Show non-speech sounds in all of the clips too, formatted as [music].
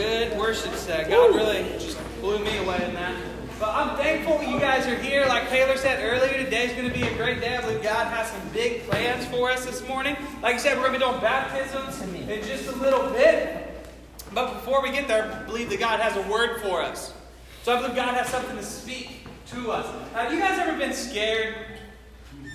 good worship set. God really just blew me away in that. But I'm thankful you guys are here. Like Taylor said earlier, today's going to be a great day. I believe God has some big plans for us this morning. Like I said, we're going to be doing baptisms in just a little bit. But before we get there, I believe that God has a word for us. So I believe God has something to speak to us. Have you guys ever been scared?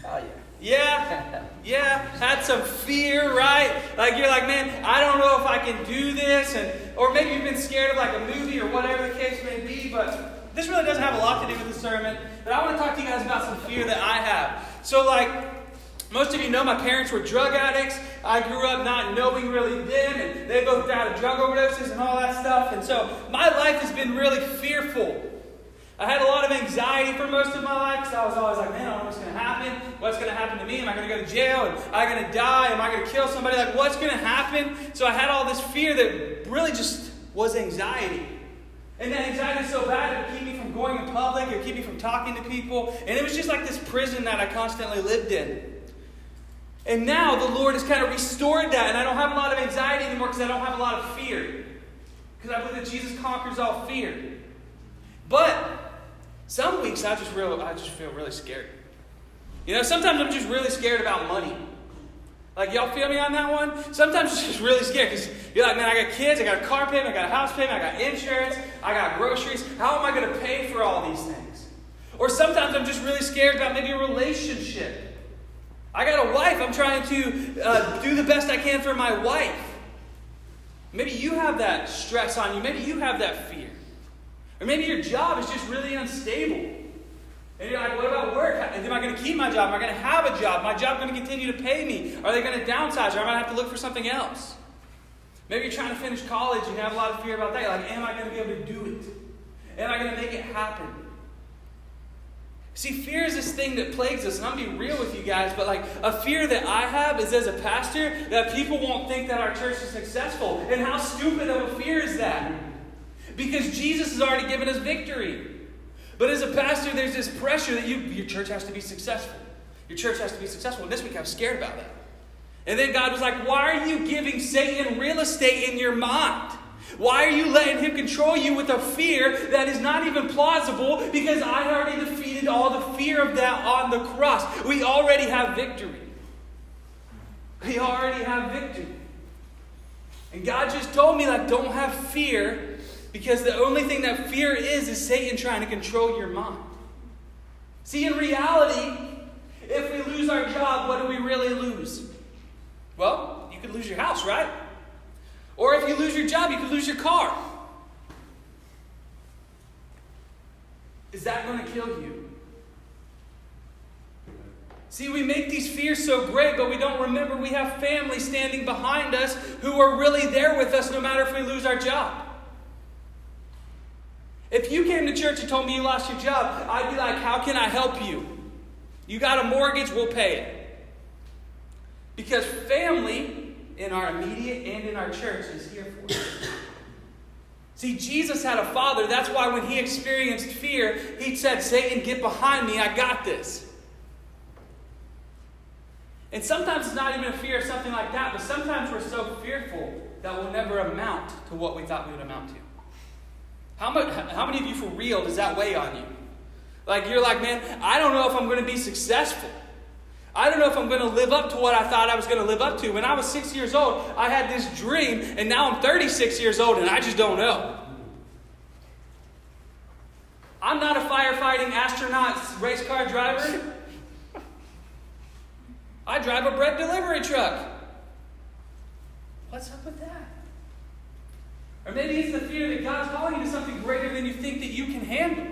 Oh, yeah. Yeah, yeah, had some fear, right? Like you're like, man, I don't know if I can do this, and or maybe you've been scared of like a movie or whatever the case may be. But this really doesn't have a lot to do with the sermon. But I want to talk to you guys about some fear that I have. So, like, most of you know my parents were drug addicts. I grew up not knowing really them, and they both died of drug overdoses and all that stuff. And so my life has been really fearful. I had a lot of anxiety for most of my life because I was always like, man, I don't know what's going to happen. What's going to happen to me? Am I going to go to jail? Am I going to die? Am I going to kill somebody? Like, what's going to happen? So I had all this fear that really just was anxiety. And that anxiety was so bad it would keep me from going in public, it would keep me from talking to people. And it was just like this prison that I constantly lived in. And now the Lord has kind of restored that, and I don't have a lot of anxiety anymore because I don't have a lot of fear. Because I believe that Jesus conquers all fear. But some weeks I just real I just feel really scared. You know, sometimes I'm just really scared about money. Like y'all feel me on that one? Sometimes it's just really scared because you're like, man, I got kids, I got a car payment, I got a house payment, I got insurance, I got groceries. How am I going to pay for all these things? Or sometimes I'm just really scared about maybe a relationship. I got a wife. I'm trying to uh, do the best I can for my wife. Maybe you have that stress on you. Maybe you have that fear. Or maybe your job is just really unstable. And you're like, what about work? Am I going to keep my job? Am I going to have a job? My job going to continue to pay me? Are they going to downsize? Or am I going to have to look for something else? Maybe you're trying to finish college and you have a lot of fear about that. You're like, am I going to be able to do it? Am I going to make it happen? See, fear is this thing that plagues us, and I'm gonna be real with you guys, but like a fear that I have is as a pastor that people won't think that our church is successful. And how stupid of a fear is that? Because Jesus has already given us victory. But as a pastor, there's this pressure that you, your church has to be successful. Your church has to be successful. And this week I was scared about that. And then God was like, Why are you giving Satan real estate in your mind? Why are you letting him control you with a fear that is not even plausible? Because I already defeated all the fear of that on the cross. We already have victory. We already have victory. And God just told me, like, don't have fear because the only thing that fear is is Satan trying to control your mind. See, in reality, if we lose our job, what do we really lose? Well, you could lose your house, right? Or if you lose your job, you could lose your car. Is that going to kill you? See, we make these fears so great, but we don't remember we have family standing behind us who are really there with us no matter if we lose our job. If you came to church and told me you lost your job, I'd be like, How can I help you? You got a mortgage, we'll pay it. Because family in our immediate and in our church is here for us. [coughs] See, Jesus had a father. That's why when he experienced fear, he said, Satan, get behind me. I got this. And sometimes it's not even a fear of something like that, but sometimes we're so fearful that we'll never amount to what we thought we would amount to. How, much, how many of you, for real, does that weigh on you? Like, you're like, man, I don't know if I'm going to be successful. I don't know if I'm going to live up to what I thought I was going to live up to. When I was six years old, I had this dream, and now I'm 36 years old, and I just don't know. I'm not a firefighting astronaut race car driver. I drive a bread delivery truck. What's up with that? Or maybe it's the fear that God's calling you to something greater than you think that you can handle.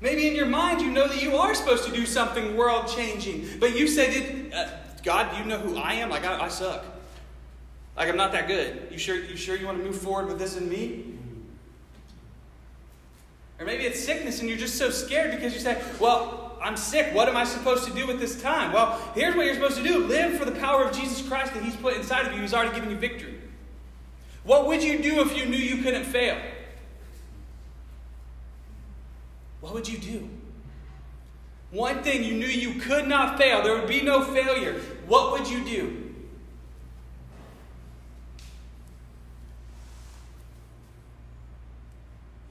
Maybe in your mind you know that you are supposed to do something world changing, but you said, uh, God, you know who I am? Like, I, I suck. Like, I'm not that good. You sure, you sure you want to move forward with this and me? Or maybe it's sickness and you're just so scared because you say, Well, I'm sick. What am I supposed to do with this time? Well, here's what you're supposed to do live for the power of Jesus Christ that He's put inside of you. He's already given you victory. What would you do if you knew you couldn't fail? What would you do? One thing you knew you could not fail, there would be no failure. What would you do?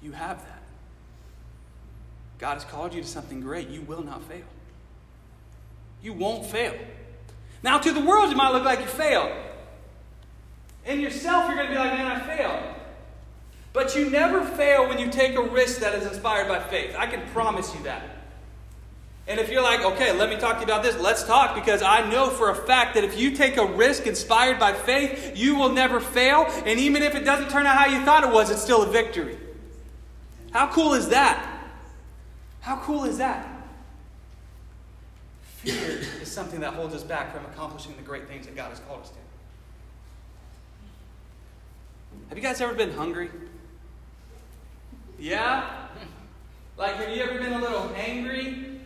You have that. God has called you to something great. You will not fail. You won't fail. Now, to the world, it might look like you failed. In yourself, you're going to be like, man, I failed. But you never fail when you take a risk that is inspired by faith. I can promise you that. And if you're like, okay, let me talk to you about this, let's talk because I know for a fact that if you take a risk inspired by faith, you will never fail. And even if it doesn't turn out how you thought it was, it's still a victory. How cool is that? How cool is that? Fear is something that holds us back from accomplishing the great things that God has called us to. Have you guys ever been hungry? Yeah? Like, have you ever been a little angry?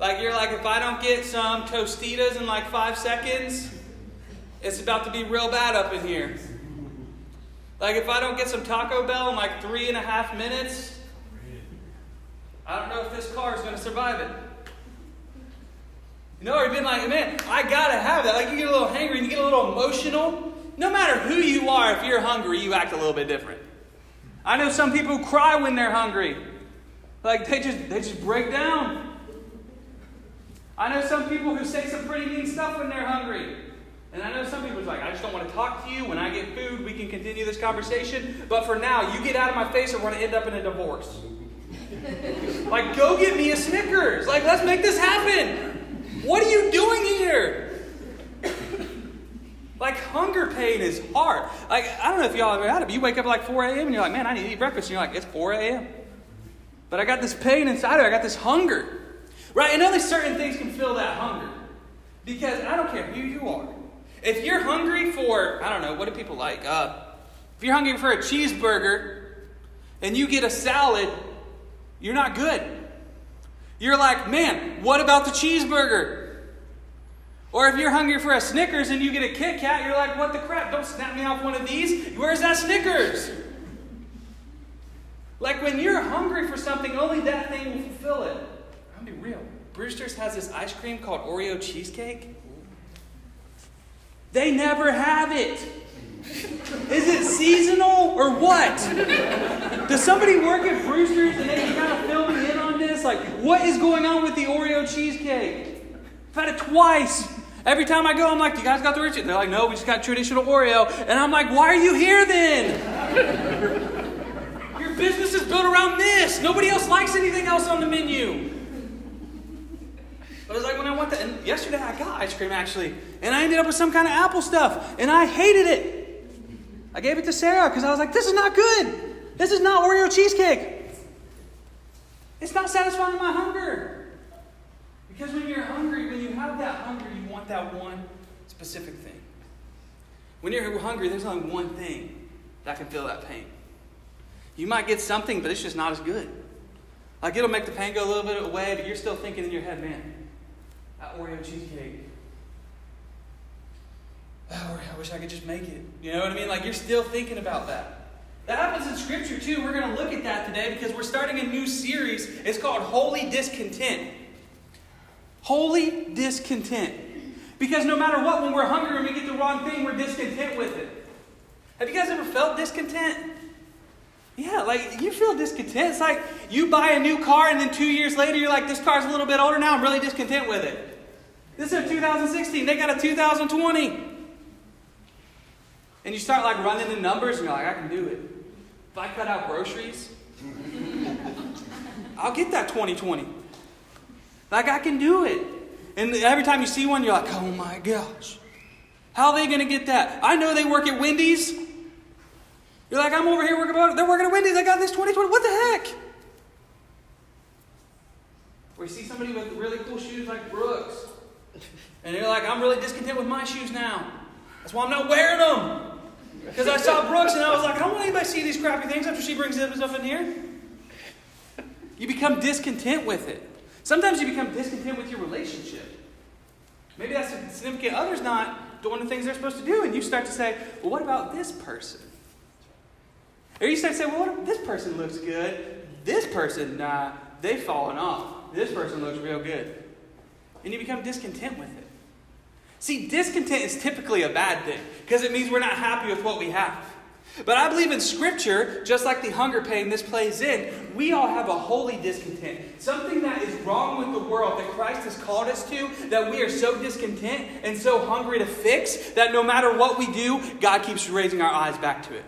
Like, you're like, if I don't get some Tostitos in like five seconds, it's about to be real bad up in here. Like, if I don't get some Taco Bell in like three and a half minutes, I don't know if this car is going to survive it. You know, you've been like, man, I gotta have that. Like, you get a little hangry and you get a little emotional. No matter who you are, if you're hungry, you act a little bit different. I know some people who cry when they're hungry. Like they just they just break down. I know some people who say some pretty mean stuff when they're hungry. And I know some people like, I just don't want to talk to you. When I get food, we can continue this conversation. But for now, you get out of my face or we're going to end up in a divorce. like, go get me a Snickers. Like, let's make this happen. What are you doing here? Like hunger pain is hard. Like I don't know if y'all ever had it, but you wake up at like 4 a.m. and you're like, man, I need to eat breakfast. And you're like, it's 4 a.m. But I got this pain inside of me. I got this hunger. Right? And only certain things can fill that hunger. Because I don't care who you are. If you're hungry for, I don't know, what do people like? Uh, if you're hungry for a cheeseburger and you get a salad, you're not good. You're like, man, what about the cheeseburger? Or if you're hungry for a Snickers and you get a Kit Kat, you're like, what the crap? Don't snap me off one of these. Where's that Snickers? Like when you're hungry for something, only that thing will fulfill it. I'll be real. Brewster's has this ice cream called Oreo cheesecake. They never have it. Is it seasonal or what? Does somebody work at Brewster's and they kind of fill me in on this? Like, what is going on with the Oreo cheesecake? I've had it twice. Every time I go, I'm like, "You guys got the rich?" They're like, "No, we just got traditional Oreo." And I'm like, "Why are you here then? [laughs] Your business is built around this. Nobody else likes anything else on the menu." But it's like when I went to, and yesterday I got ice cream actually, and I ended up with some kind of apple stuff, and I hated it. I gave it to Sarah because I was like, "This is not good. This is not Oreo cheesecake. It's not satisfying my hunger." Because when you're hungry, when you have that hunger, you that one specific thing. When you're hungry, there's only one thing that can fill that pain. You might get something, but it's just not as good. Like it'll make the pain go a little bit away, but you're still thinking in your head, man, that Oreo cheesecake. Oh, I wish I could just make it. You know what I mean? Like you're still thinking about that. That happens in Scripture too. We're going to look at that today because we're starting a new series. It's called Holy Discontent. Holy discontent. Because no matter what, when we're hungry and we get the wrong thing, we're discontent with it. Have you guys ever felt discontent? Yeah, like you feel discontent. It's like you buy a new car and then two years later you're like, this car's a little bit older now, I'm really discontent with it. This is a 2016, they got a 2020. And you start like running the numbers and you're like, I can do it. If I cut out groceries, [laughs] I'll get that 2020. Like, I can do it. And every time you see one, you're like, oh my gosh. How are they going to get that? I know they work at Wendy's. You're like, I'm over here working about it. They're working at Wendy's. I got this 2020. What the heck? Or you see somebody with really cool shoes like Brooks. And you're like, I'm really discontent with my shoes now. That's why I'm not wearing them. Because I saw Brooks and I was like, I don't want anybody to see these crappy things after she brings them stuff in here. You become discontent with it. Sometimes you become discontent with your relationship. Maybe that's significant others not doing the things they're supposed to do, and you start to say, well, what about this person? Or you start to say, well, this person looks good. This person, nah, they've fallen off. This person looks real good. And you become discontent with it. See, discontent is typically a bad thing because it means we're not happy with what we have. But I believe in Scripture, just like the hunger pain this plays in, we all have a holy discontent. Something that is wrong with the world that Christ has called us to, that we are so discontent and so hungry to fix that no matter what we do, God keeps raising our eyes back to it.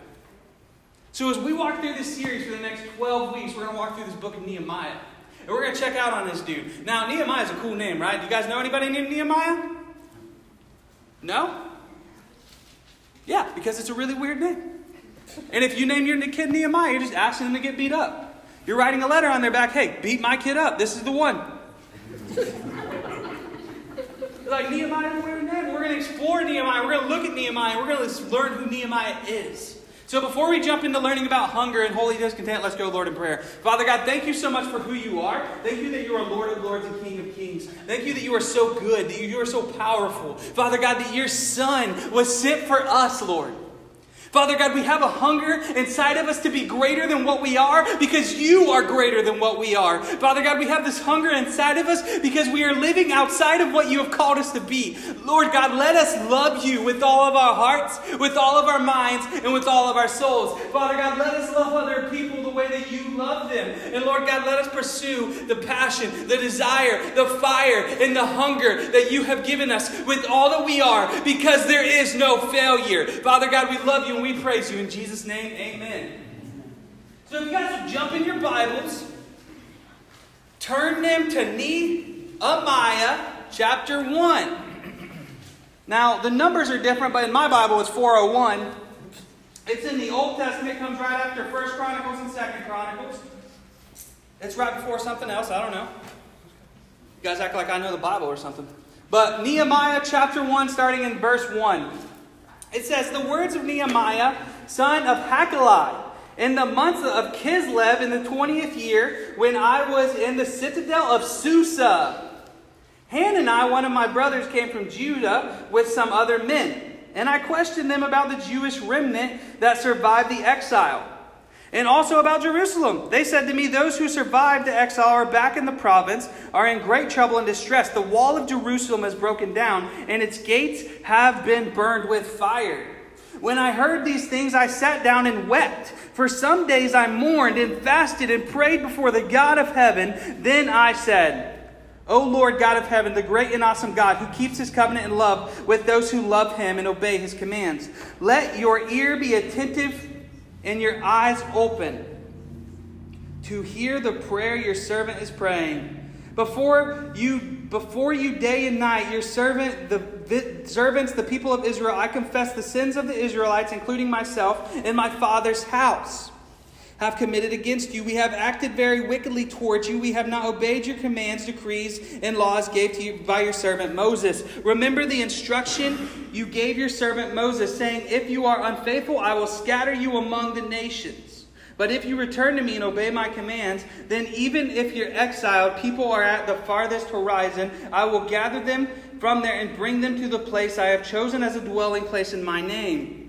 So as we walk through this series for the next 12 weeks, we're going to walk through this book of Nehemiah. And we're going to check out on this dude. Now, Nehemiah is a cool name, right? Do you guys know anybody named Nehemiah? No? Yeah, because it's a really weird name. And if you name your kid Nehemiah, you're just asking them to get beat up. You're writing a letter on their back, hey, beat my kid up. This is the one. [laughs] like Nehemiah. We're going to explore Nehemiah. We're going to look at Nehemiah. We're going to learn who Nehemiah is. So before we jump into learning about hunger and holy discontent, let's go, Lord, in prayer. Father God, thank you so much for who you are. Thank you that you are Lord of lords and King of kings. Thank you that you are so good, that you are so powerful. Father God, that your Son was sent for us, Lord. Father God, we have a hunger inside of us to be greater than what we are because you are greater than what we are. Father God, we have this hunger inside of us because we are living outside of what you have called us to be. Lord God, let us love you with all of our hearts, with all of our minds, and with all of our souls. Father God, let us love other people the way that you love them. And Lord God, let us pursue the passion, the desire, the fire, and the hunger that you have given us with all that we are because there is no failure. Father God, we love you and we praise you. In Jesus' name, amen. So if you guys will jump in your Bibles, turn them to Nehemiah chapter 1. Now, the numbers are different, but in my Bible it's 401. It's in the Old Testament, it comes right after First Chronicles and Second Chronicles. It's right before something else, I don't know. You guys act like I know the Bible or something. But Nehemiah chapter 1, starting in verse 1. It says, The words of Nehemiah, son of Hachaliah, in the month of Kislev in the 20th year, when I was in the citadel of Susa. Hanani, one of my brothers, came from Judah with some other men. And I questioned them about the Jewish remnant that survived the exile. And also about Jerusalem. They said to me, Those who survived the exile are back in the province, are in great trouble and distress. The wall of Jerusalem is broken down, and its gates have been burned with fire. When I heard these things, I sat down and wept. For some days I mourned and fasted and prayed before the God of heaven. Then I said, O Lord God of heaven, the great and awesome God who keeps his covenant and love with those who love him and obey his commands, let your ear be attentive and your eyes open to hear the prayer your servant is praying. Before you, before you day and night, your servant, the servants, the people of Israel, I confess the sins of the Israelites, including myself, and my father's house have committed against you. We have acted very wickedly towards you. We have not obeyed your commands, decrees, and laws gave to you by your servant Moses. Remember the instruction you gave your servant Moses, saying, If you are unfaithful, I will scatter you among the nations. But if you return to me and obey my commands, then even if you're exiled, people are at the farthest horizon, I will gather them from there and bring them to the place I have chosen as a dwelling place in my name.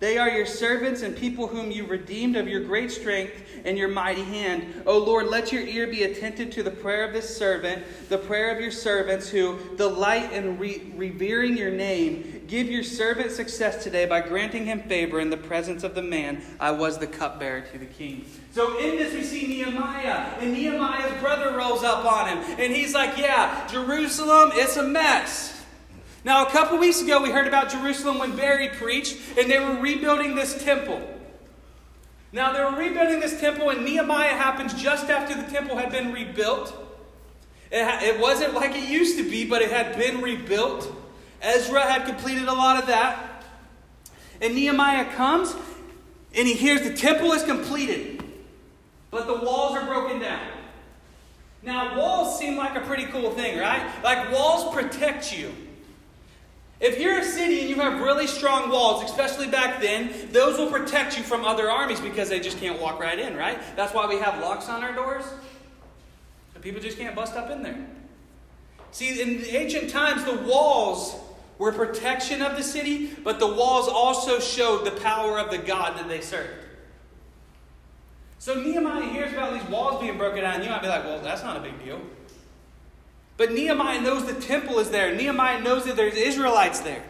They are your servants and people whom you redeemed of your great strength and your mighty hand. O Lord, let your ear be attentive to the prayer of this servant, the prayer of your servants who delight in re- revering your name. Give your servant success today by granting him favor in the presence of the man I was the cupbearer to the king. So in this we see Nehemiah, and Nehemiah's brother rolls up on him, and he's like, Yeah, Jerusalem, it's a mess. Now, a couple weeks ago, we heard about Jerusalem when Barry preached, and they were rebuilding this temple. Now, they were rebuilding this temple, and Nehemiah happens just after the temple had been rebuilt. It, it wasn't like it used to be, but it had been rebuilt. Ezra had completed a lot of that. And Nehemiah comes, and he hears the temple is completed, but the walls are broken down. Now, walls seem like a pretty cool thing, right? Like, walls protect you. If you're a city and you have really strong walls, especially back then, those will protect you from other armies because they just can't walk right in, right? That's why we have locks on our doors. People just can't bust up in there. See, in the ancient times, the walls were protection of the city, but the walls also showed the power of the God that they served. So Nehemiah hears about these walls being broken down, and you might be like, well, that's not a big deal. But Nehemiah knows the temple is there. Nehemiah knows that there's Israelites there.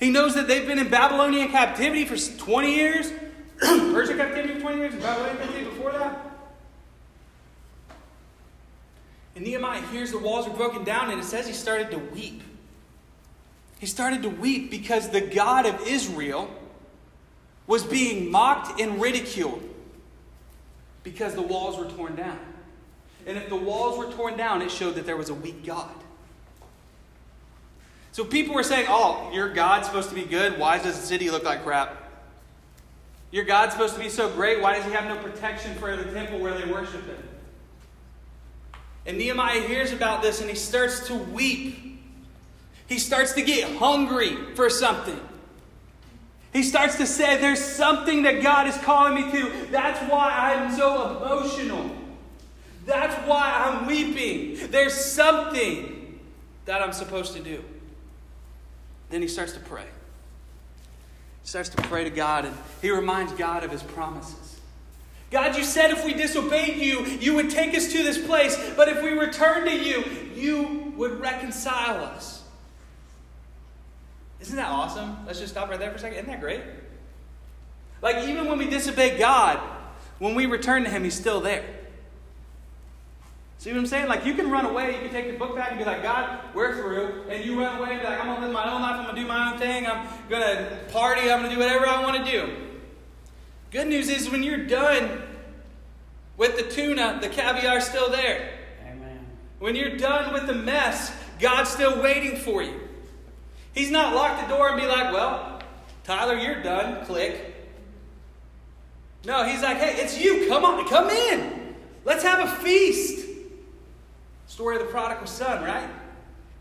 He knows that they've been in Babylonian captivity for 20 years, [clears throat] Persian captivity for 20 years, Babylonian captivity before that. And Nehemiah hears the walls are broken down, and it says he started to weep. He started to weep because the God of Israel was being mocked and ridiculed because the walls were torn down. And if the walls were torn down, it showed that there was a weak God. So people were saying, Oh, your God's supposed to be good. Why does the city look like crap? Your God's supposed to be so great. Why does he have no protection for the temple where they worship him? And Nehemiah hears about this and he starts to weep. He starts to get hungry for something. He starts to say, There's something that God is calling me to. That's why I'm so emotional. That's why I'm weeping. There's something that I'm supposed to do. Then he starts to pray. He starts to pray to God, and he reminds God of his promises. God, you said if we disobeyed you, you would take us to this place, but if we return to you, you would reconcile us. Isn't that awesome? Let's just stop right there for a second. Isn't that great? Like, even when we disobey God, when we return to Him, He's still there. See what I'm saying? Like, you can run away, you can take the book back and be like, God, we're through. And you run away and be like, I'm to live my own life, I'm to do my own thing, I'm to party, I'm to do whatever I want to do. Good news is when you're done with the tuna, the caviar's still there. Amen. When you're done with the mess, God's still waiting for you. He's not locked the door and be like, well, Tyler, you're done. Click. No, he's like, hey, it's you. Come on, come in. Let's have a feast. Story of the prodigal son, right?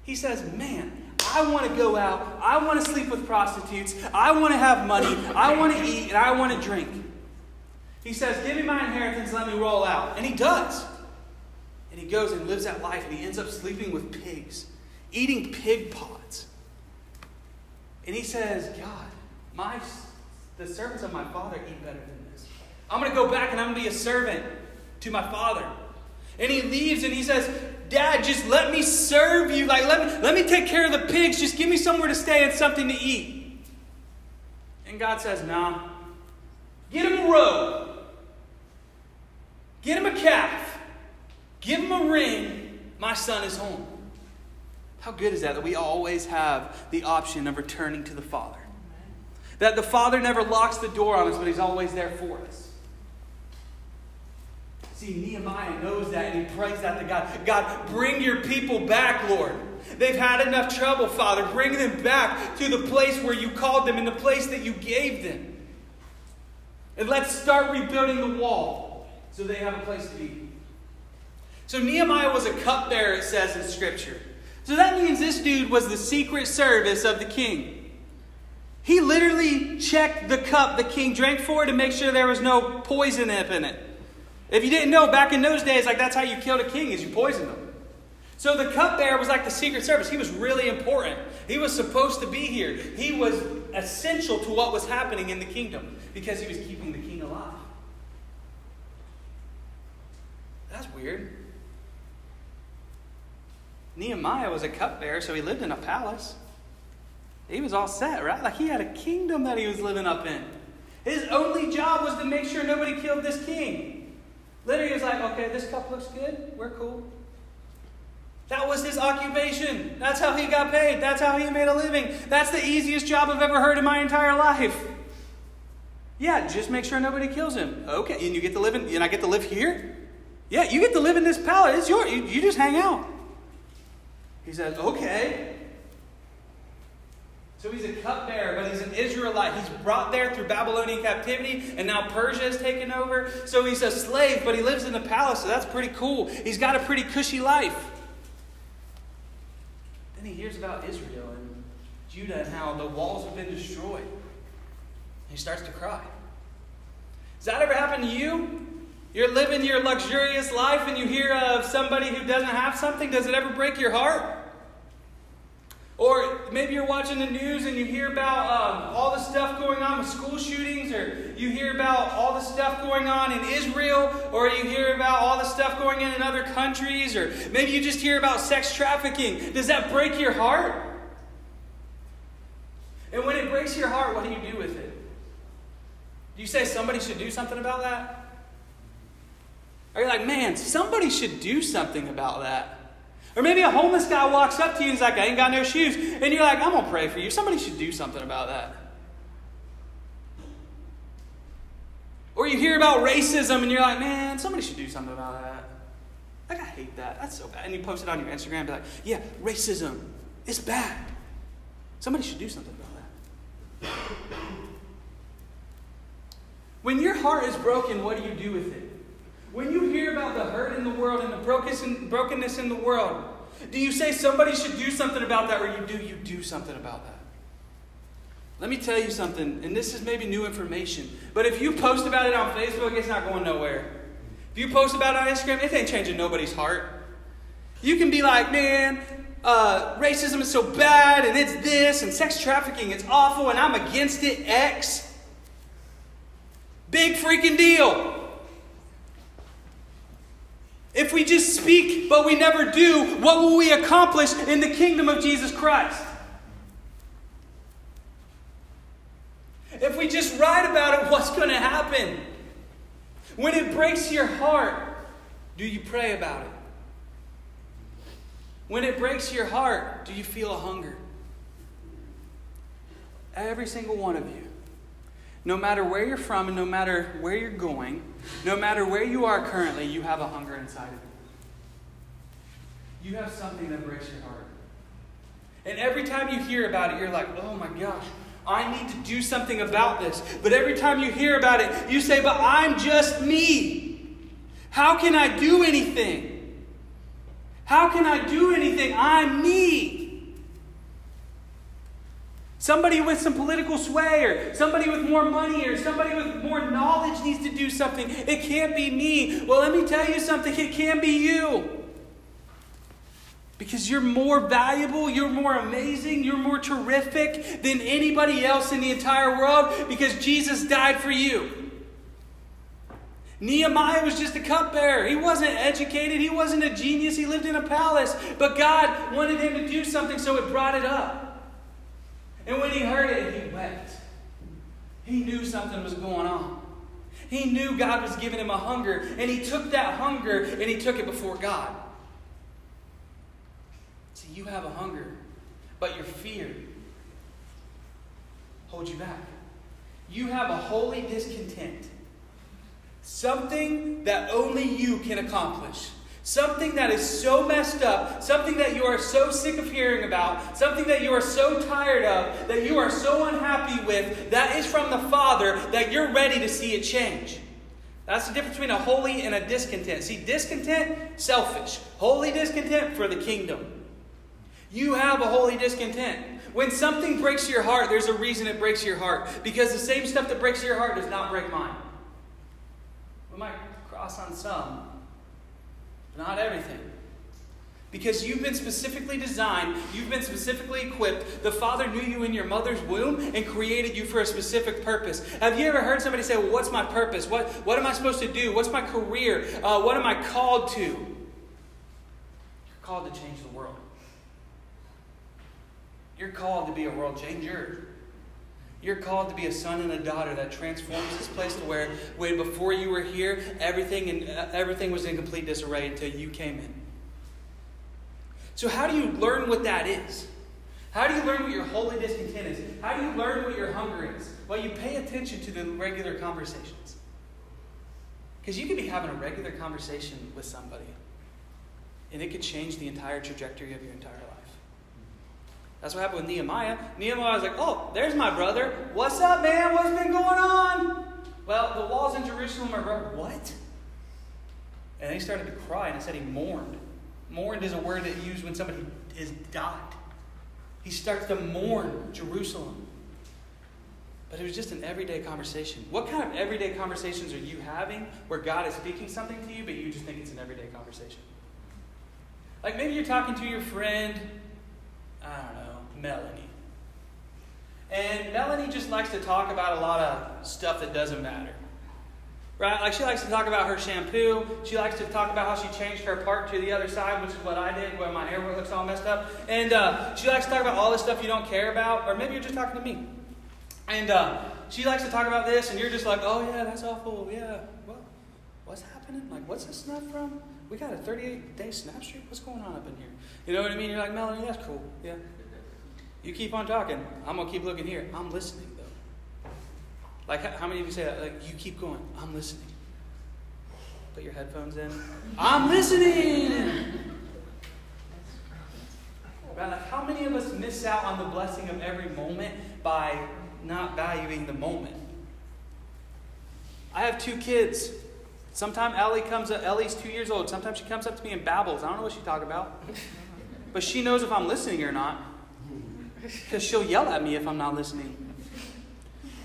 He says, man, I want to go out. I want to sleep with prostitutes. I want to have money. I want to eat and I want to drink. He says, Give me my inheritance, let me roll out. And he does. And he goes and lives that life and he ends up sleeping with pigs, eating pig pods. And he says, God, my, the servants of my father eat better than this. I'm going to go back and I'm going to be a servant to my father. And he leaves and he says, Dad, just let me serve you. Like, let me, let me take care of the pigs. Just give me somewhere to stay and something to eat. And God says, Nah. Get him a robe. Get him a calf. Give him a ring. My son is home. How good is that? That we always have the option of returning to the Father. That the Father never locks the door on us, but He's always there for us. See, Nehemiah knows that and he prays that to God. God, bring your people back, Lord. They've had enough trouble, Father. Bring them back to the place where you called them and the place that you gave them. And let's start rebuilding the wall so they have a place to be. So Nehemiah was a cupbearer, it says in Scripture. So that means this dude was the secret service of the king. He literally checked the cup the king drank for to make sure there was no poison in it. If you didn't know, back in those days, like that's how you killed a king, is you poisoned them. So the cupbearer was like the secret service. He was really important. He was supposed to be here. He was essential to what was happening in the kingdom because he was keeping the king alive. That's weird. Nehemiah was a cupbearer, so he lived in a palace. He was all set, right? Like he had a kingdom that he was living up in. His only job was to make sure nobody killed this king. Literally, was like, okay, this cup looks good. We're cool. That was his occupation. That's how he got paid. That's how he made a living. That's the easiest job I've ever heard in my entire life. Yeah, just make sure nobody kills him. Okay, and you get to live in, and I get to live here? Yeah, you get to live in this palace. It's yours. You, you just hang out. He says, okay. So he's a cupbearer, but he's an Israelite. He's brought there through Babylonian captivity, and now Persia has taken over. So he's a slave, but he lives in the palace, so that's pretty cool. He's got a pretty cushy life. Then he hears about Israel and Judah and how the walls have been destroyed. He starts to cry. Does that ever happen to you? You're living your luxurious life and you hear of somebody who doesn't have something. Does it ever break your heart? Or maybe you're watching the news and you hear about um, all the stuff going on with school shootings, or you hear about all the stuff going on in Israel, or you hear about all the stuff going on in other countries, or maybe you just hear about sex trafficking. Does that break your heart? And when it breaks your heart, what do you do with it? Do you say somebody should do something about that? Are you like, man, somebody should do something about that? Or maybe a homeless guy walks up to you and he's like, I ain't got no shoes. And you're like, I'm going to pray for you. Somebody should do something about that. Or you hear about racism and you're like, man, somebody should do something about that. Like, I hate that. That's so bad. And you post it on your Instagram and be like, yeah, racism is bad. Somebody should do something about that. When your heart is broken, what do you do with it? When you hear about the hurt in the world and the brokenness in the world, do you say somebody should do something about that or you do you do something about that? Let me tell you something, and this is maybe new information, but if you post about it on Facebook, it's not going nowhere. If you post about it on Instagram, it ain't changing nobody's heart. You can be like, man, uh, racism is so bad, and it's this, and sex trafficking is awful, and I'm against it, X. Big freaking deal. If we just speak but we never do, what will we accomplish in the kingdom of Jesus Christ? If we just write about it, what's going to happen? When it breaks your heart, do you pray about it? When it breaks your heart, do you feel a hunger? Every single one of you. No matter where you're from and no matter where you're going, no matter where you are currently, you have a hunger inside of you. You have something that breaks your heart. And every time you hear about it, you're like, oh my gosh, I need to do something about this. But every time you hear about it, you say, but I'm just me. How can I do anything? How can I do anything? I'm me. Somebody with some political sway, or somebody with more money, or somebody with more knowledge needs to do something. It can't be me. Well, let me tell you something it can be you. Because you're more valuable, you're more amazing, you're more terrific than anybody else in the entire world because Jesus died for you. Nehemiah was just a cupbearer. He wasn't educated, he wasn't a genius, he lived in a palace. But God wanted him to do something, so it brought it up. And when he heard it, he wept. He knew something was going on. He knew God was giving him a hunger, and he took that hunger and he took it before God. See, you have a hunger, but your fear holds you back. You have a holy discontent, something that only you can accomplish. Something that is so messed up, something that you are so sick of hearing about, something that you are so tired of, that you are so unhappy with, that is from the Father that you're ready to see it change. That's the difference between a holy and a discontent. See, discontent, selfish. Holy discontent for the kingdom. You have a holy discontent. When something breaks your heart, there's a reason it breaks your heart. Because the same stuff that breaks your heart does not break mine. We might cross on some, not everything. Because you've been specifically designed, you've been specifically equipped. The Father knew you in your mother's womb and created you for a specific purpose. Have you ever heard somebody say, Well, what's my purpose? What, what am I supposed to do? What's my career? Uh, what am I called to? You're called to change the world. You're called to be a world changer. You're called to be a son and a daughter that transforms this place to where, when before you were here, everything and uh, everything was in complete disarray until you came in. So, how do you learn what that is? How do you learn what your holy discontent is? How do you learn what your hunger is? Well, you pay attention to the regular conversations. Because you could be having a regular conversation with somebody, and it could change the entire trajectory of your entire life. That's what happened with Nehemiah. Nehemiah was like, oh, there's my brother. What's up, man? What's been going on? Well, the walls in Jerusalem are. What? And he started to cry, and it said he mourned. Mourned is a word that used when somebody is died. He starts to mourn Jerusalem. But it was just an everyday conversation. What kind of everyday conversations are you having where God is speaking something to you, but you just think it's an everyday conversation? Like maybe you're talking to your friend, Melanie. And Melanie just likes to talk about a lot of stuff that doesn't matter. right? Like she likes to talk about her shampoo. She likes to talk about how she changed her part to the other side, which is what I did when my hair looks all messed up. And uh, she likes to talk about all this stuff you don't care about, or maybe you're just talking to me. And uh, she likes to talk about this, and you're just like, oh yeah, that's awful. Yeah, well, what's happening? Like, what's this snuff from? We got a 38 day snap streak. What's going on up in here? You know what I mean? You're like, Melanie, that's cool. Yeah. You keep on talking. I'm gonna keep looking here. I'm listening. Though. Like, how many of you say that? Like, you keep going. I'm listening. Put your headphones in. I'm listening. How many of us miss out on the blessing of every moment by not valuing the moment? I have two kids. Sometimes Ellie comes up, Ellie's two years old. Sometimes she comes up to me and babbles. I don't know what she's talking about. But she knows if I'm listening or not. Because [laughs] she'll yell at me if I'm not listening.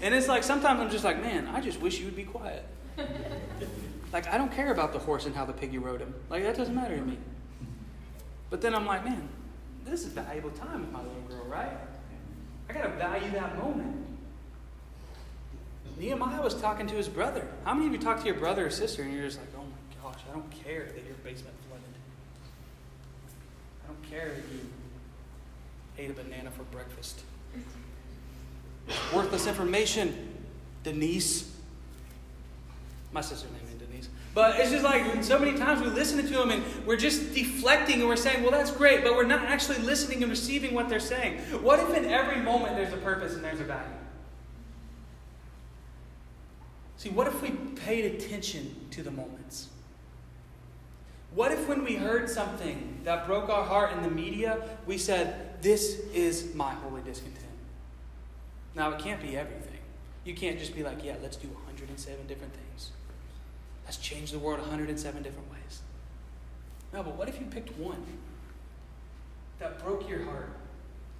And it's like sometimes I'm just like, man, I just wish you would be quiet. [laughs] like, I don't care about the horse and how the piggy rode him. Like, that doesn't matter to me. But then I'm like, man, this is valuable time with my little girl, right? I got to value that moment. Nehemiah was talking to his brother. How many of you talk to your brother or sister and you're just like, oh my gosh, I don't care that your basement flooded. I don't care that you ate a banana for breakfast. Worthless information, Denise. My sister's name is Denise. But it's just like so many times we listen to them and we're just deflecting and we're saying, well, that's great, but we're not actually listening and receiving what they're saying. What if in every moment there's a purpose and there's a value? See, what if we paid attention to the moments? What if when we heard something that broke our heart in the media, we said, This is my holy discontent? Now, it can't be everything. You can't just be like, yeah, let's do 107 different things. Let's change the world 107 different ways. No, but what if you picked one that broke your heart,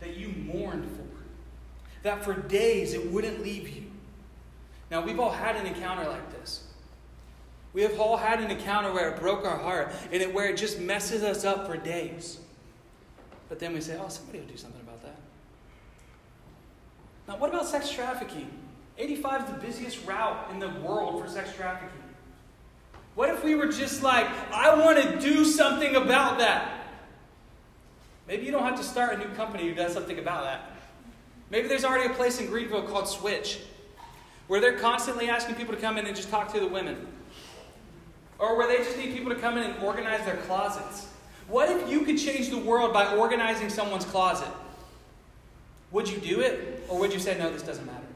that you mourned for, that for days it wouldn't leave you? Now, we've all had an encounter like this. We have all had an encounter where it broke our heart and it, where it just messes us up for days. But then we say, oh, somebody will do something about that. Now, what about sex trafficking? 85 is the busiest route in the world for sex trafficking. What if we were just like, I want to do something about that? Maybe you don't have to start a new company who does something about that. Maybe there's already a place in Greenville called Switch, where they're constantly asking people to come in and just talk to the women. Or where they just need people to come in and organize their closets. What if you could change the world by organizing someone's closet? Would you do it? Or would you say, no, this doesn't matter?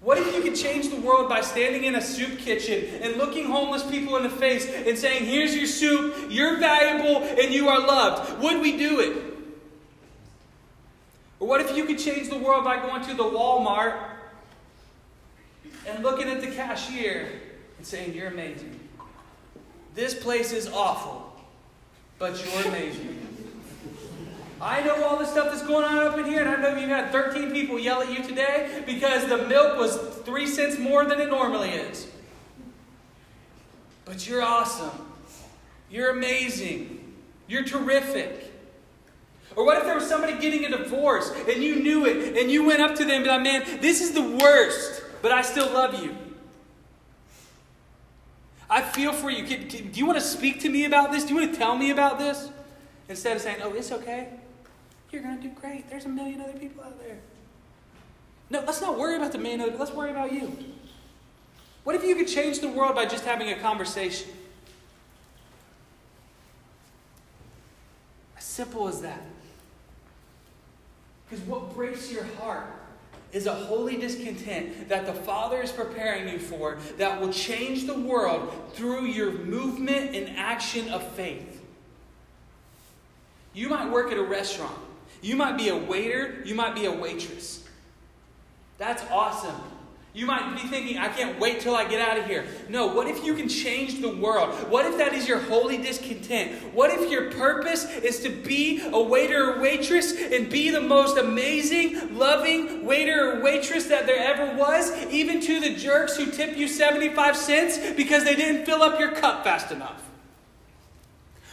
What if you could change the world by standing in a soup kitchen and looking homeless people in the face and saying, Here's your soup, you're valuable, and you are loved? Would we do it? Or what if you could change the world by going to the Walmart and looking at the cashier and saying, You're amazing? This place is awful, but you're amazing. I know all the stuff that's going on up in here, and I know you had 13 people yell at you today because the milk was three cents more than it normally is. But you're awesome. You're amazing. You're terrific. Or what if there was somebody getting a divorce and you knew it and you went up to them and be like, man, this is the worst, but I still love you. I feel for you. do you want to speak to me about this? Do you want to tell me about this? Instead of saying, oh, it's okay. You're going to do great. There's a million other people out there. No, let's not worry about the million other people. Let's worry about you. What if you could change the world by just having a conversation? As simple as that. Because what breaks your heart is a holy discontent that the Father is preparing you for that will change the world through your movement and action of faith. You might work at a restaurant. You might be a waiter, you might be a waitress. That's awesome. You might be thinking, I can't wait till I get out of here. No, what if you can change the world? What if that is your holy discontent? What if your purpose is to be a waiter or waitress and be the most amazing, loving waiter or waitress that there ever was, even to the jerks who tip you 75 cents because they didn't fill up your cup fast enough?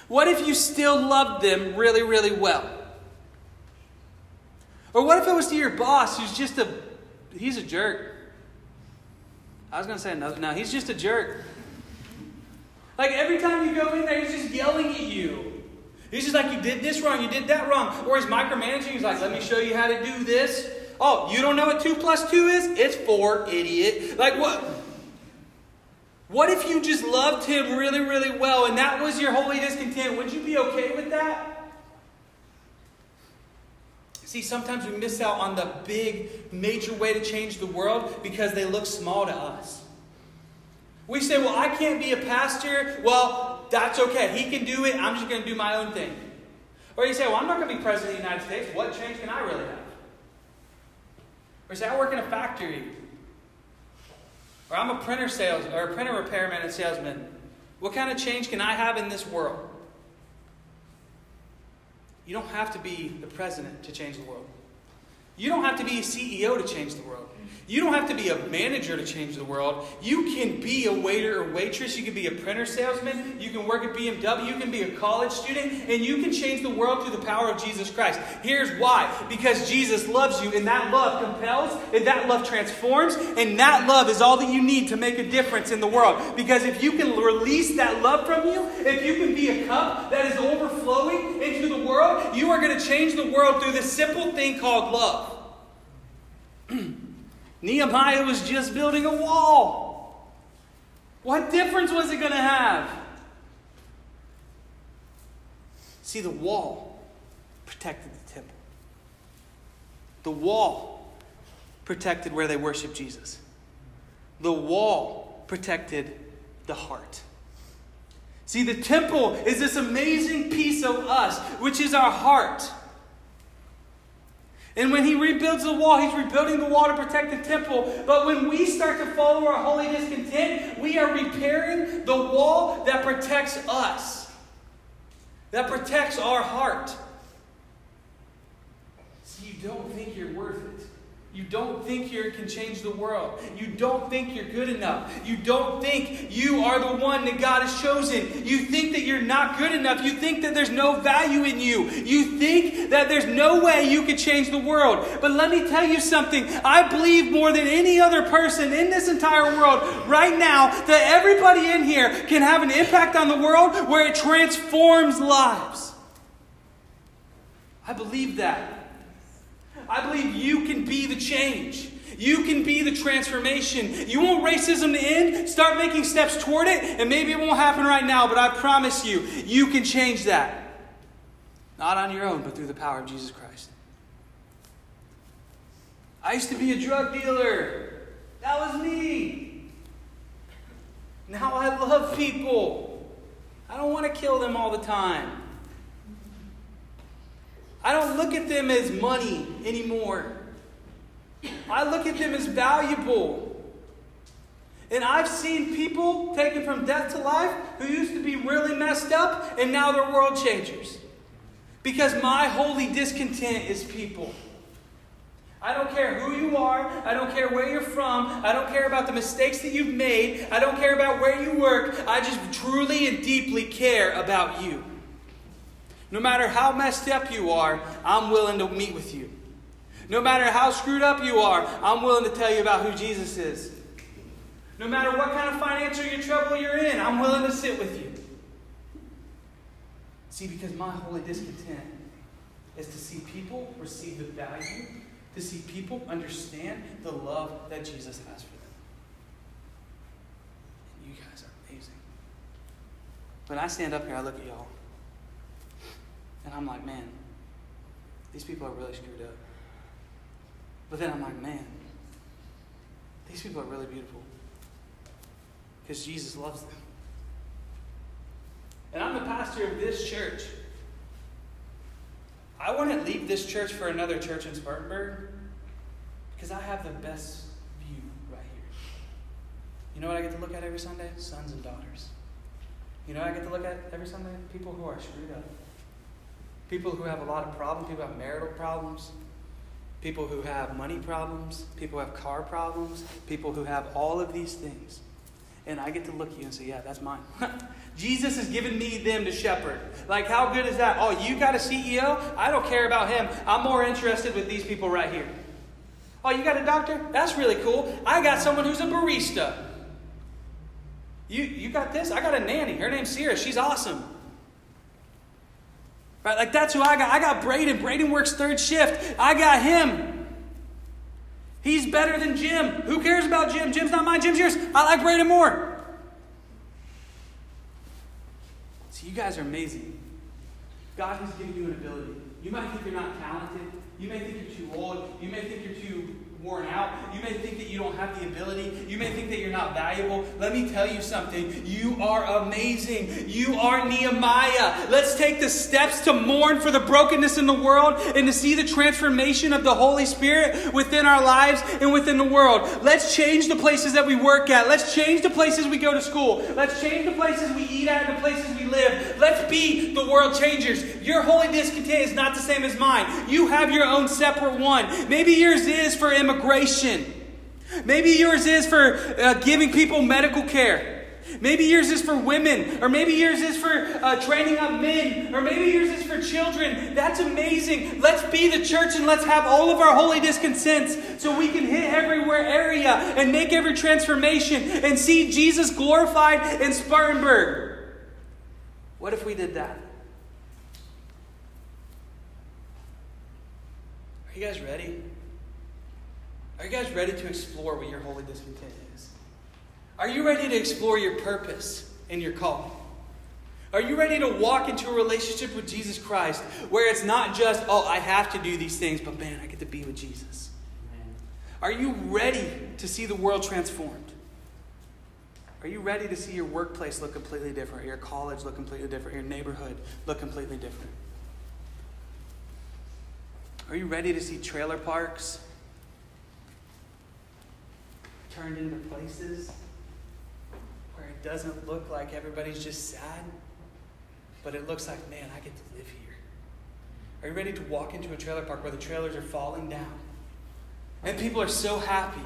What if you still loved them really, really well? Or what if it was to your boss who's just a, he's a jerk? I was going to say another. No, he's just a jerk. Like every time you go in there, he's just yelling at you. He's just like, you did this wrong, you did that wrong. Or he's micromanaging. He's like, let me show you how to do this. Oh, you don't know what 2 plus 2 is? It's 4, idiot. Like what? What if you just loved him really, really well and that was your holy discontent? Would you be okay with that? See, sometimes we miss out on the big, major way to change the world because they look small to us. We say, well, I can't be a pastor. Well, that's okay. He can do it. I'm just going to do my own thing. Or you say, well, I'm not going to be president of the United States. What change can I really have? Or say, I work in a factory. Or I'm a printer sales or a printer repairman and salesman. What kind of change can I have in this world? You don't have to be the president to change the world. You don't have to be a CEO to change the world. You don't have to be a manager to change the world. You can be a waiter or waitress. You can be a printer salesman. You can work at BMW. You can be a college student. And you can change the world through the power of Jesus Christ. Here's why because Jesus loves you, and that love compels, and that love transforms, and that love is all that you need to make a difference in the world. Because if you can release that love from you, if you can be a cup that is overflowing into the world, you are going to change the world through this simple thing called love. [clears throat] Nehemiah was just building a wall. What difference was it going to have? See, the wall protected the temple, the wall protected where they worshiped Jesus, the wall protected the heart. See, the temple is this amazing piece of us, which is our heart. And when he rebuilds the wall, he's rebuilding the wall to protect the temple. But when we start to follow our holy discontent, we are repairing the wall that protects us, that protects our heart. See, you don't think you're worth. You don't think you can change the world. You don't think you're good enough. You don't think you are the one that God has chosen. You think that you're not good enough. You think that there's no value in you. You think that there's no way you could change the world. But let me tell you something. I believe more than any other person in this entire world right now that everybody in here can have an impact on the world where it transforms lives. I believe that. I believe you can be the change. You can be the transformation. You want racism to end? Start making steps toward it, and maybe it won't happen right now, but I promise you, you can change that. Not on your own, but through the power of Jesus Christ. I used to be a drug dealer. That was me. Now I love people. I don't want to kill them all the time. I don't look at them as money anymore. I look at them as valuable. And I've seen people taken from death to life who used to be really messed up and now they're world changers. Because my holy discontent is people. I don't care who you are. I don't care where you're from. I don't care about the mistakes that you've made. I don't care about where you work. I just truly and deeply care about you. No matter how messed up you are, I'm willing to meet with you. No matter how screwed up you are, I'm willing to tell you about who Jesus is. No matter what kind of financial trouble you're in, I'm willing to sit with you. See, because my holy discontent is to see people receive the value, to see people understand the love that Jesus has for them. And you guys are amazing. When I stand up here, I look at y'all. And I'm like, man, these people are really screwed up. But then I'm like, man, these people are really beautiful. Because Jesus loves them. And I'm the pastor of this church. I wouldn't leave this church for another church in Spartanburg because I have the best view right here. You know what I get to look at every Sunday? Sons and daughters. You know I get to look at every Sunday? People who are screwed up. People who have a lot of problems, people who have marital problems, people who have money problems, people who have car problems, people who have all of these things. And I get to look at you and say, yeah, that's mine. [laughs] Jesus has given me them to shepherd. Like, how good is that? Oh, you got a CEO? I don't care about him. I'm more interested with these people right here. Oh, you got a doctor? That's really cool. I got someone who's a barista. You, you got this? I got a nanny. Her name's Sierra. She's awesome. Right? Like that's who I got. I got Braden. Braden works third shift. I got him. He's better than Jim. Who cares about Jim? Jim's not mine. Jim's yours. I like Braden more. See, you guys are amazing. God has given you an ability. You might think you're not talented. You may think you're too old. You may think you're too worn out. You may think that you don't have the ability. You may think that you're not valuable. Let me tell you something. You are amazing. You are Nehemiah. Let's take the steps to mourn for the brokenness in the world and to see the transformation of the Holy Spirit within our lives and within the world. Let's change the places that we work at. Let's change the places we go to school. Let's change the places we eat at and the places we live. Let's be the world changers. Your holy discontent is not the same as mine. You have your own separate one. Maybe yours is for immigration. Maybe yours is for uh, giving people medical care. Maybe yours is for women, or maybe yours is for uh, training up men, or maybe yours is for children. That's amazing. Let's be the church and let's have all of our holy discontents so we can hit everywhere area and make every transformation and see Jesus glorified in Spartanburg. What if we did that? Are you guys ready? Are you guys ready to explore what your holy discontent is? Are you ready to explore your purpose and your call? Are you ready to walk into a relationship with Jesus Christ where it's not just, oh, I have to do these things, but man, I get to be with Jesus? Are you ready to see the world transformed? Are you ready to see your workplace look completely different, your college look completely different, your neighborhood look completely different? Are you ready to see trailer parks turned into places where it doesn't look like everybody's just sad, but it looks like, man, I get to live here? Are you ready to walk into a trailer park where the trailers are falling down? And people are so happy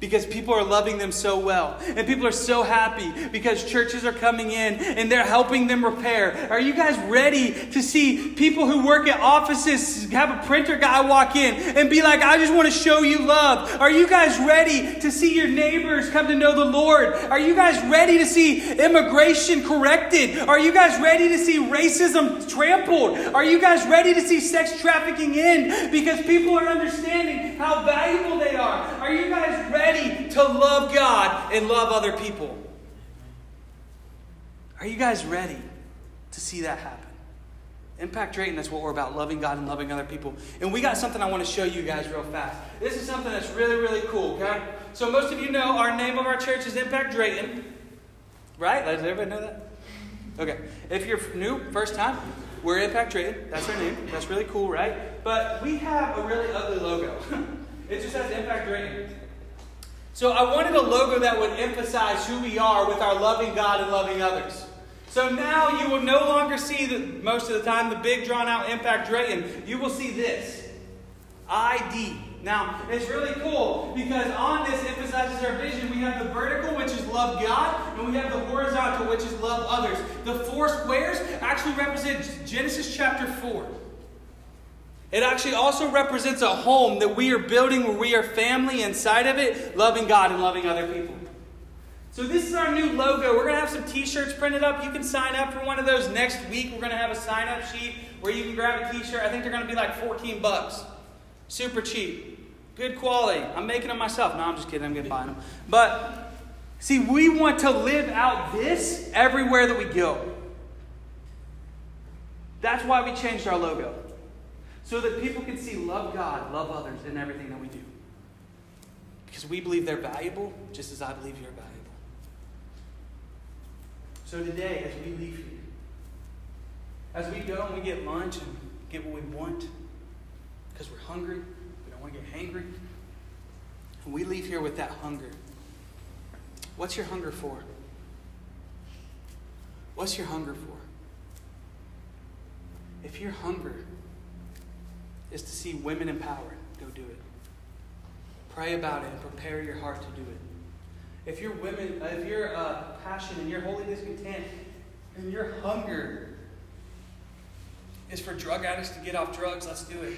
because people are loving them so well. And people are so happy because churches are coming in and they're helping them repair. Are you guys ready to see people who work at offices have a printer guy walk in and be like, I just want to show you love? Are you guys ready to see your neighbors come to know the Lord? Are you guys ready to see immigration corrected? Are you guys ready to see racism trampled? Are you guys ready to see sex trafficking end because people are understanding how valuable they are? Are you guys ready to love God and love other people? Are you guys ready to see that happen? Impact Drayton, that's what we're about loving God and loving other people. And we got something I want to show you guys real fast. This is something that's really, really cool, okay? So, most of you know our name of our church is Impact Drayton, right? Does everybody know that? Okay. If you're new, first time, we're Impact Drayton. That's our name. That's really cool, right? But we have a really ugly logo. [laughs] it just says Impact Drayton. So I wanted a logo that would emphasize who we are with our loving God and loving others. So now you will no longer see the, most of the time the big drawn out impact Drayton. You will see this ID. Now it's really cool because on this emphasizes our vision. We have the vertical, which is love God, and we have the horizontal, which is love others. The four squares actually represent Genesis chapter 4. It actually also represents a home that we are building where we are family inside of it, loving God and loving other people. So this is our new logo. We're going to have some t-shirts printed up. You can sign up for one of those next week. We're going to have a sign-up sheet where you can grab a t-shirt. I think they're going to be like 14 bucks. Super cheap. Good quality. I'm making them myself. No, I'm just kidding. I'm going to buy them. But see, we want to live out this everywhere that we go. That's why we changed our logo so that people can see love God, love others in everything that we do. Because we believe they're valuable just as I believe you're valuable. So today, as we leave here, as we go and we get lunch and get what we want, because we're hungry, we don't want to get hangry, and we leave here with that hunger. What's your hunger for? What's your hunger for? If your hunger is to see women empowered, go do it. Pray about it and prepare your heart to do it. If your women, uh, if your uh, passion and your holy discontent and your hunger is for drug addicts to get off drugs, let's do it.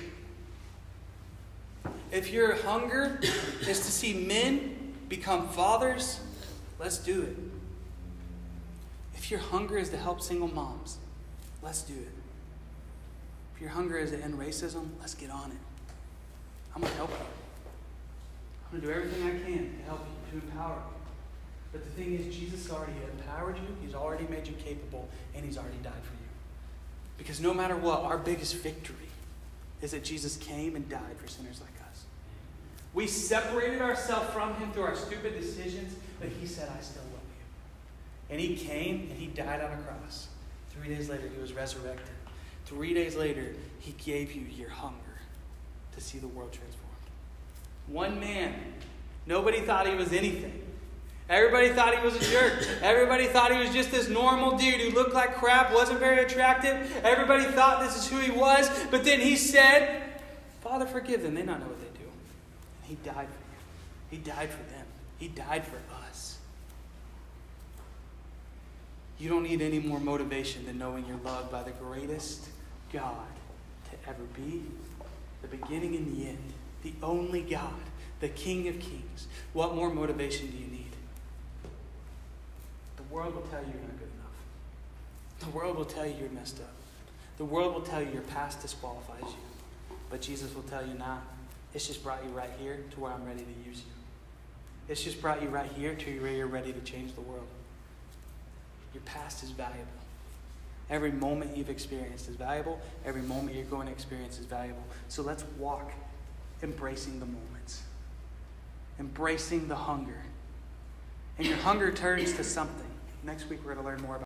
If your hunger [coughs] is to see men become fathers, let's do it. If your hunger is to help single moms, let's do it. If your hunger is to end racism, let's get on it. I'm going to help you. I'm going to do everything I can to help you, to empower you. But the thing is, Jesus already empowered you, He's already made you capable, and He's already died for you. Because no matter what, our biggest victory is that Jesus came and died for sinners like us. We separated ourselves from Him through our stupid decisions, but He said, I still love you. And He came and He died on a cross. Three days later, He was resurrected. Three days later, He gave you your hunger to see the world transformed. One man. Nobody thought he was anything. Everybody thought he was a jerk. Everybody thought he was just this normal dude who looked like crap, wasn't very attractive. Everybody thought this is who he was. But then he said, Father, forgive them. They don't know what they do. And he died for you. He died for them. He died for us. You don't need any more motivation than knowing you're loved by the greatest God to ever be, the beginning and the end, the only God, the King of Kings. What more motivation do you need? The world will tell you you're not good enough. The world will tell you you're messed up. The world will tell you your past disqualifies you. But Jesus will tell you, nah, it's just brought you right here to where I'm ready to use you. It's just brought you right here to where you're ready to change the world. Your past is valuable. Every moment you've experienced is valuable. Every moment you're going to experience is valuable. So let's walk embracing the moments, embracing the hunger. And your hunger turns to something. Next week, we're going to learn more about.